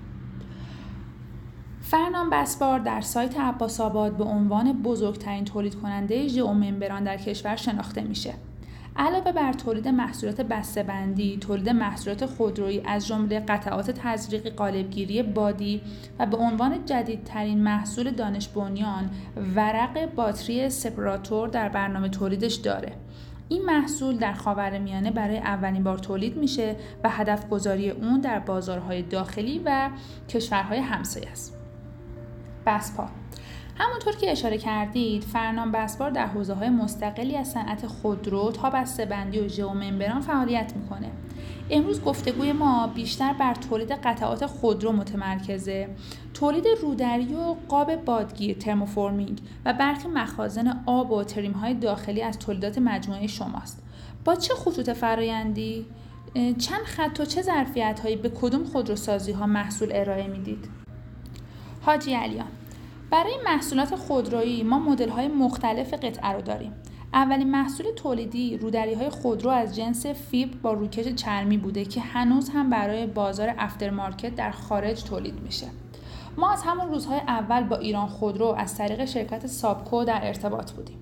فرنام بسبار در سایت عباس آباد به عنوان بزرگترین تولید کننده ژئوممبران در کشور شناخته میشه. علاوه بر تولید محصولات بسته‌بندی، تولید محصولات خودرویی از جمله قطعات تزریقی قالبگیری بادی و به عنوان جدیدترین محصول دانش بنیان ورق باتری سپراتور در برنامه تولیدش داره. این محصول در خاورمیانه برای اولین بار تولید میشه و هدف گذاری اون در بازارهای داخلی و کشورهای همسایه است. بسپا همونطور که اشاره کردید فرنام بسپار در حوزه های مستقلی از صنعت خودرو تا بسته‌بندی و ژئوممبران فعالیت می‌کنه امروز گفتگوی ما بیشتر بر تولید قطعات خودرو متمرکزه تولید رودری و قاب بادگیر ترموفورمینگ و برخی مخازن آب و تریم های داخلی از تولیدات مجموعه شماست. با چه خطوط فرایندی؟ چند خط و چه ظرفیت هایی به کدوم خودروسازی ها محصول ارائه می‌دید؟ حاجی علیان برای محصولات خودرویی ما مدل های مختلف قطعه رو داریم. اولین محصول تولیدی رودری های خودرو از جنس فیب با روکش چرمی بوده که هنوز هم برای بازار افترمارکت در خارج تولید میشه. ما از همون روزهای اول با ایران خودرو از طریق شرکت سابکو در ارتباط بودیم.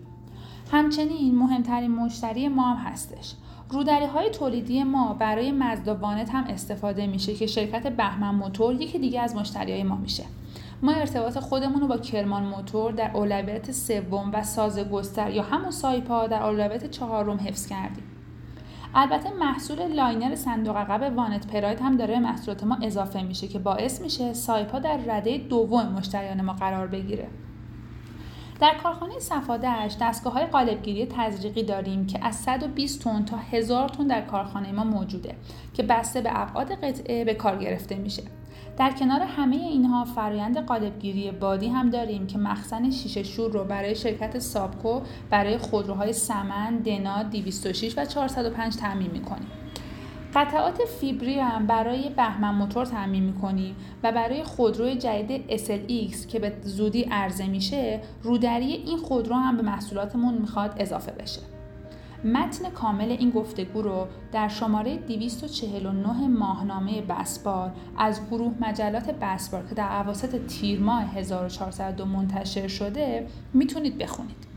همچنین مهمترین مشتری ما هم هستش. رودری های تولیدی ما برای مزدوانت هم استفاده میشه که شرکت بهمن موتور یکی دیگه از مشتری های ما میشه. ما ارتباط خودمون رو با کرمان موتور در اولویت سوم و ساز گستر یا همون سایپا در اولویت چهارم حفظ کردیم. البته محصول liner صندوق عقب وانت پراید هم داره محصولات ما اضافه میشه که باعث میشه سایپا در رده دوم مشتریان ما قرار بگیره. در کارخانه صفادهش دستگاه های قالبگیری تزریقی داریم که از 120 تن تا 1000 تن در کارخانه ما موجوده که بسته به ابعاد قطعه به کار گرفته میشه. در کنار همه اینها فرایند قالبگیری بادی هم داریم که مخزن شیشه شور رو برای شرکت ساپکو برای خودروهای سمن، دنا، 206 و 405 تعمین می‌کنیم. قطعات فیبری هم برای بهمن موتور تعمین می‌کنیم و برای خودروی جدید SLX که به زودی عرضه میشه رودری این خودرو هم به محصولاتمون می‌خواد اضافه بشه. متن کامل این گفتگو رو در شماره 249 ماهنامه بسبار از گروه مجلات بسبار که در عواسط تیر ماه 1402 منتشر شده می‌تونید بخونید.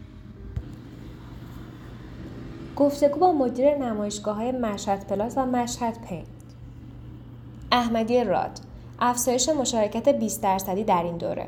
گفتگو با مدیر نمایشگاه های مشهد پلاست و مشهد پینت احمدی راد افزایش مشارکت 20 درصدی در این دوره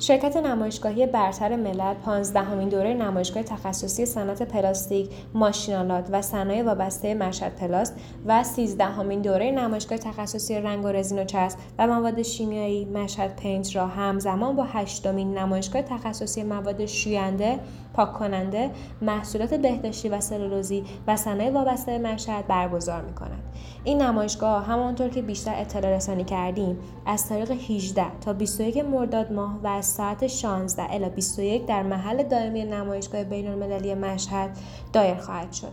شرکت نمایشگاهی برتر ملل پانزدهمین دوره نمایشگاه تخصصی صنعت پلاستیک، ماشین‌آلات و صنایع وابسته مشهد پلاست و سیزدهمین دوره نمایشگاه تخصصی رنگ و رزین و چسب و مواد شیمیایی مشهد پینت را همزمان با هشتمین نمایشگاه تخصصی مواد شوینده، پاک کننده، محصولات بهداشتی و سلولوزی و صنایع وابسته مشهد برگزار می کند. این نمایشگاه همانطور که بیشتر اطلاع رسانی کردیم از تاریخ 18 تا 21 مرداد ماه و از ساعت 16 الی 21 در محل دائمی نمایشگاه بین المللی مشهد دایر خواهد شد.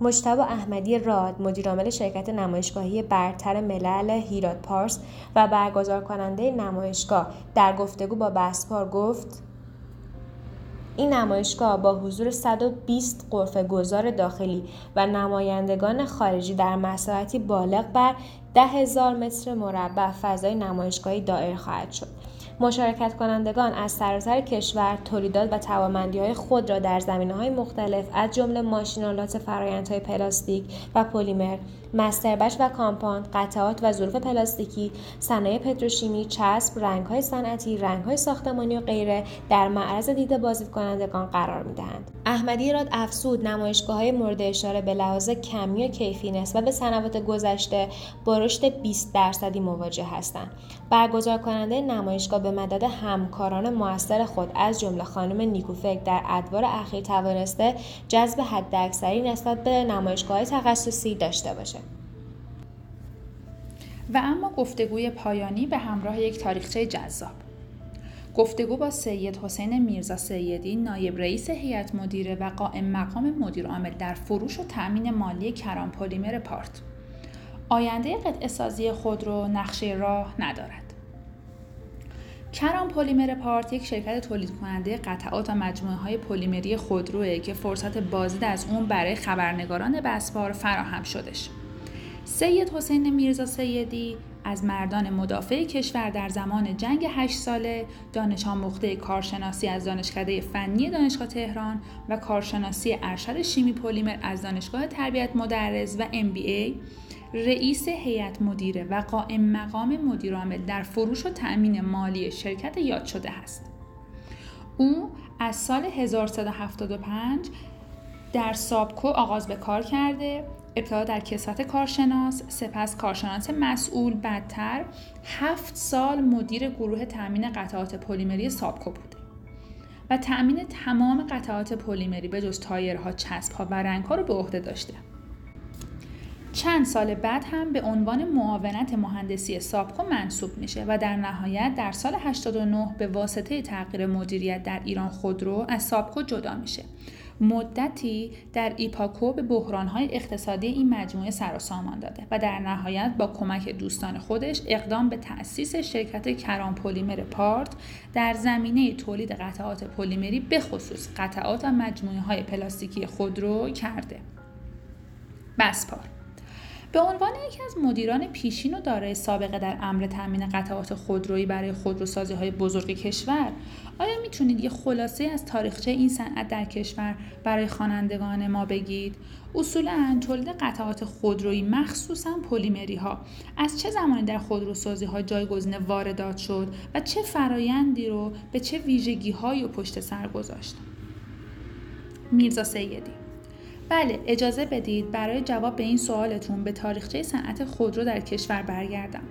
مجتبی احمدی راد مدیرعامل شرکت نمایشگاهی برتر ملل هیراد پارس و برگزار کننده نمایشگاه در گفتگو با بسپار گفت این نمایشگاه با حضور 120 غرفه گذار داخلی و نمایندگان خارجی در مساحتی بالغ بر 10,000 متر مربع فضای نمایشگاهی دایر خواهد شد. مشارکت کنندگان از سراسر کشور تولیدات و توانمندی های خود را در زمینه های مختلف از جمله ماشین‌آلات فرایندهای پلاستیک و پلیمر masterbatch و compound، قطعات و ظروف پلاستیکی، صنایع پتروشیمی، چسب، رنگهای صنعتی، رنگهای ساختمانی و غیره در معرض دید بازدید کنندگان قرار می‌دهند. احمدی راد افسود نمایشگاه های مورد اشاره به لحاظ کمی و کیفی نسبت به سنوات گذشته با رشد 20 درصدی مواجه هستند. برگزار کننده نمایشگاه به مدد همکاران موثر خود از جمله خانم نیکوفک در ادوار اخیر توانسته جذب حداکثری نسبت به نمایشگاه تخصصی داشته باشد. و اما گفتگوی پایانی به همراه یک تاریخچه جذاب. گفتگو با سید حسین میرزا سیدی نایب رئیس هیئت مدیره و قائم مقام مدیر عامل در فروش و تأمین مالی کران پلیمر پارت. آینده قطع سازی خودرو نقشه راه ندارد. کران پلیمر پارت یک شرکت تولید کننده قطعات و مجموعه های پلیمری خودروه که فرصت بازدید از اون برای خبرنگاران بسپار فراهم شدش. سید حسین میرزا سیدی از مردان مدافع کشور در زمان جنگ هشت ساله دانش آموخته کارشناسی از دانشکده فنی دانشگاه تهران و کارشناسی ارشد شیمی پلیمر از دانشگاه تربیت مدرس و MBA رئیس هیئت مدیره و قائم مقام مدیرعامل در فروش و تأمین مالی شرکت یاد شده است. او از سال 1375 در سابکو آغاز به کار کرده ابتدا در کسرت کارشناس سپس کارشناس مسئول بدتر هفت سال مدیر گروه تأمین قطعات پلیمری سابکو بوده و تأمین تمام قطعات پلیمری به جز تایرها، چسبها و رنگها رو به عهده داشته. چند سال بعد هم به عنوان معاونت مهندسی سابکو منصوب میشه و در نهایت در سال 89 به واسطه تغییر مدیریت در ایران خودرو از سابکو جدا میشه مدتی در ایپاکو به بحرانهای اقتصادی این مجموعه سر و سامان داده و در نهایت با کمک دوستان خودش اقدام به تأسیس شرکت کران پلیمر پارت در زمینه تولید قطعات پلیمری به خصوص قطعات و مجموعه های پلاستیکی خودرو کرده. بسپار به عنوان یکی از مدیران پیشین و دارای سابقه در امر تامین قطعات خودرویی برای خودروسازی های بزرگ کشور آیا می‌تونید یه خلاصه از تاریخچه این صنعت در کشور برای خوانندگان ما بگید؟ اصولا تولید قطعات خودرویی مخصوصا پلیمری ها از چه زمانی در خودروسازی ها جایگزین واردات شد و چه فرایندی رو به چه ویژگی هایی و پشت سر گذاشت؟ میرزا سیدی. بله اجازه بدید برای جواب به این سوالتون به تاریخچه صنعت خودرو در کشور برگردم.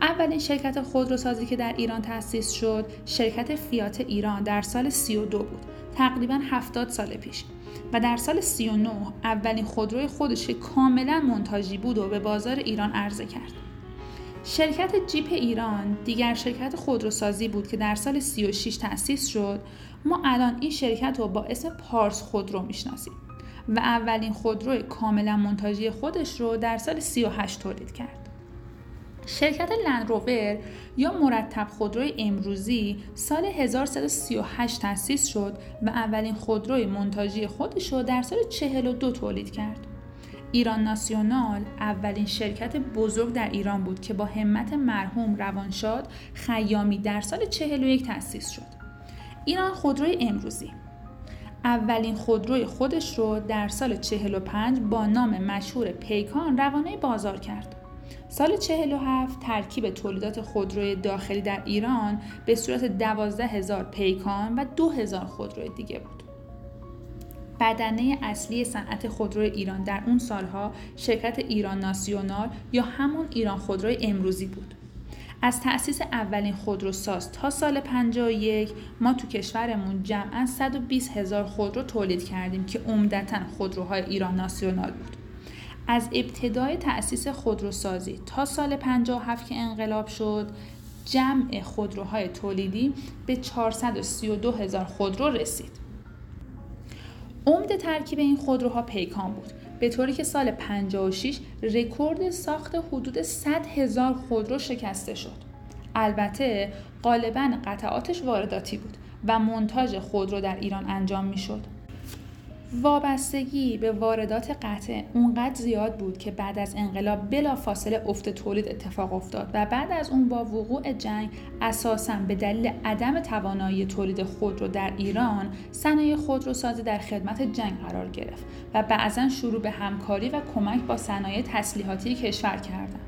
اولین شرکت خودروسازی که در ایران تأسیس شد شرکت فیات ایران در سال 32 بود تقریبا 70 سال پیش. و در سال 39 اولین خودروی خودش که کاملا منتاجی بود و به بازار ایران عرضه کرد. شرکت جیپ ایران دیگر شرکت خودروسازی بود که در سال 36 تأسیس شد. ما الان این شرکت رو با اسم پارس خودرو می‌شناسیم. و اولین خودرو کاملا منتاجی خودش رو در سال 38 تولید کرد. شرکت لندروور یا مرتب خودروی امروزی سال 1338 تأسیس شد و اولین خودروی منتاجی خودش رو در سال 42 تولید کرد. ایران ناسیونال اولین شرکت بزرگ در ایران بود که با همت مرحوم روانشاد خیامی در سال 41 تأسیس شد. ایران خودروی امروزی اولین خودروی خودش رو در سال 45 با نام مشهور پیکان روانه بازار کرد. سال 47 ترکیب تولیدات خودروی داخلی در ایران به صورت 12 هزار پیکان و 2 هزار خودروی دیگه بود. بدنه اصلی صنعت خودروی ایران در اون سالها شرکت ایران ناسیونال یا همون ایران خودروی امروزی بود. از تأسیس اولین خودروساز تا سال 51 ما تو کشورمون جمعا 120 هزار خودرو تولید کردیم که عمدتا خودروهای ایران ناسیونال بود. از ابتدای تأسیس خودروسازی تا سال 57 که انقلاب شد جمع خودروهای تولیدی به 432 هزار خودرو رسید. عمد ترکیب این خودروها پیکان بود به طوری که سال 56 رکورد ساخت حدود 100 هزار خودرو شکسته شد. البته غالبا قطعاتش وارداتی بود و منتاج خودرو در ایران انجام می شد. وابستگی به واردات قطع اونقدر زیاد بود که بعد از انقلاب بلا فاصله افت تولید اتفاق افتاد و بعد از اون با وقوع جنگ اساسا به دلیل عدم توانایی تولید خودرو در ایران صنایع خودروسازی در خدمت جنگ قرار گرفت و بعضا شروع به همکاری و کمک با صنایع تسلیحاتی کشور کردند.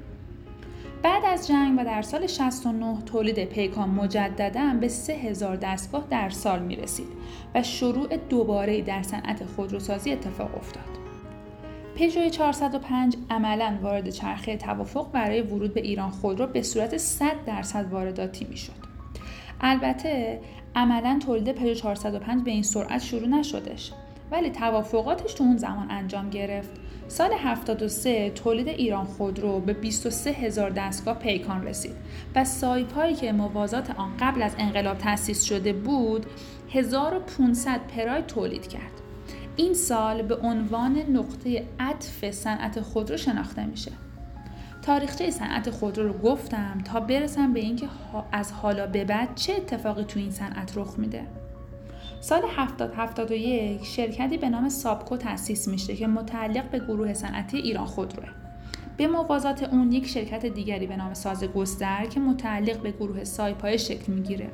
بعد از جنگ و در سال 69 تولید پیکان مجددا به 3000 دستگاه در سال می رسید و شروع دوباره در صنعت خودروسازی اتفاق افتاد. پژو 405 عملا وارد چرخه توافق برای ورود به ایران خودرو به صورت 100 درصد وارداتی می شد. البته عملا تولید پژو 405 به این سرعت شروع نشدش ولی توافقاتش تو اون زمان انجام گرفت سال 73 تولید ایران خودرو به 23 هزار دستگاه پیکان رسید و سایپایی که موازات آن قبل از انقلاب تأسیس شده بود 1500 پرای تولید کرد. این سال به عنوان نقطه عطف صنعت خودرو شناخته میشه. تاریخچه صنعت خودرو رو گفتم تا برسم به اینکه از حالا به بعد چه اتفاقی تو این صنعت رخ میده. سال 70 شرکتی به نام سابکو تأسیس میشه که متعلق به گروه صنعتی ایران خودروه. به موازات اون یک شرکت دیگری به نام ساز گستر که متعلق به گروه سایپای شکل می‌گیره.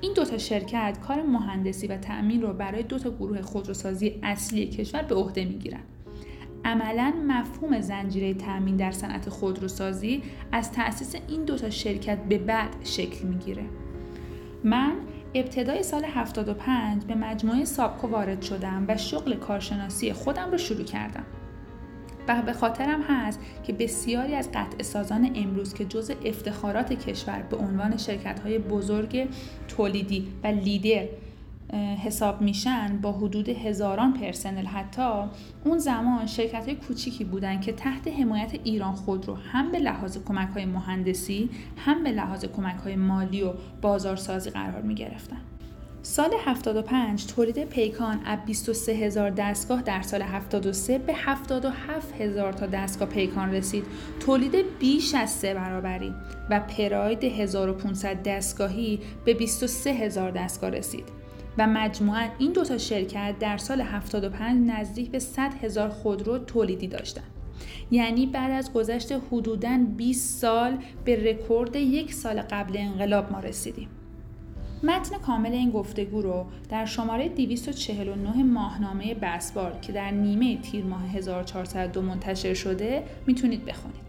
این دوتا شرکت کار مهندسی و تأمین رو برای دو تا گروه خودروسازی اصلی کشور به عهده می‌گیرن. عملا مفهوم زنجیره تأمین در صنعت خودروسازی از تأسیس این دوتا شرکت به بعد شکل می‌گیره. من ابتدای سال 75 به مجموعه سابکو وارد شدم و شغل کارشناسی خودم رو شروع کردم. و به خاطرم هست که بسیاری از قطع سازان امروز که جز افتخارات کشور به عنوان شرکت های بزرگ تولیدی و لیدر حساب میشن با حدود هزاران پرسنل حتی اون زمان شرکت های کوچیکی بودن که تحت حمایت ایران خود رو هم به لحاظ کمک های مهندسی هم به لحاظ کمک های مالی و بازارسازی قرار می گرفتن. سال 75 تولید پیکان از 23 هزار دستگاه در سال 73 به 77 هزار تا دستگاه پیکان رسید تولید بیش از سه برابری و پراید 1500 دستگاهی به 23 هزار دستگاه رسید و مجموعا این دوتا شرکت در سال 75 نزدیک به 100 هزار خودرو تولیدی داشتند. یعنی بعد از گذشت حدوداً 20 سال به رکورد یک سال قبل انقلاب ما رسیدیم. متن کامل این گفتگو رو در شماره 249 ماهنامه بسبار که در نیمه تیر ماه 1402 منتشر شده می‌تونید بخونید.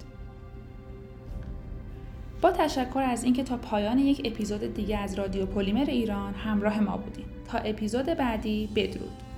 با تشکر از اینکه تا پایان یک اپیزود دیگه از رادیو پلیمر ایران همراه ما بودید تا اپیزود بعدی بدرود.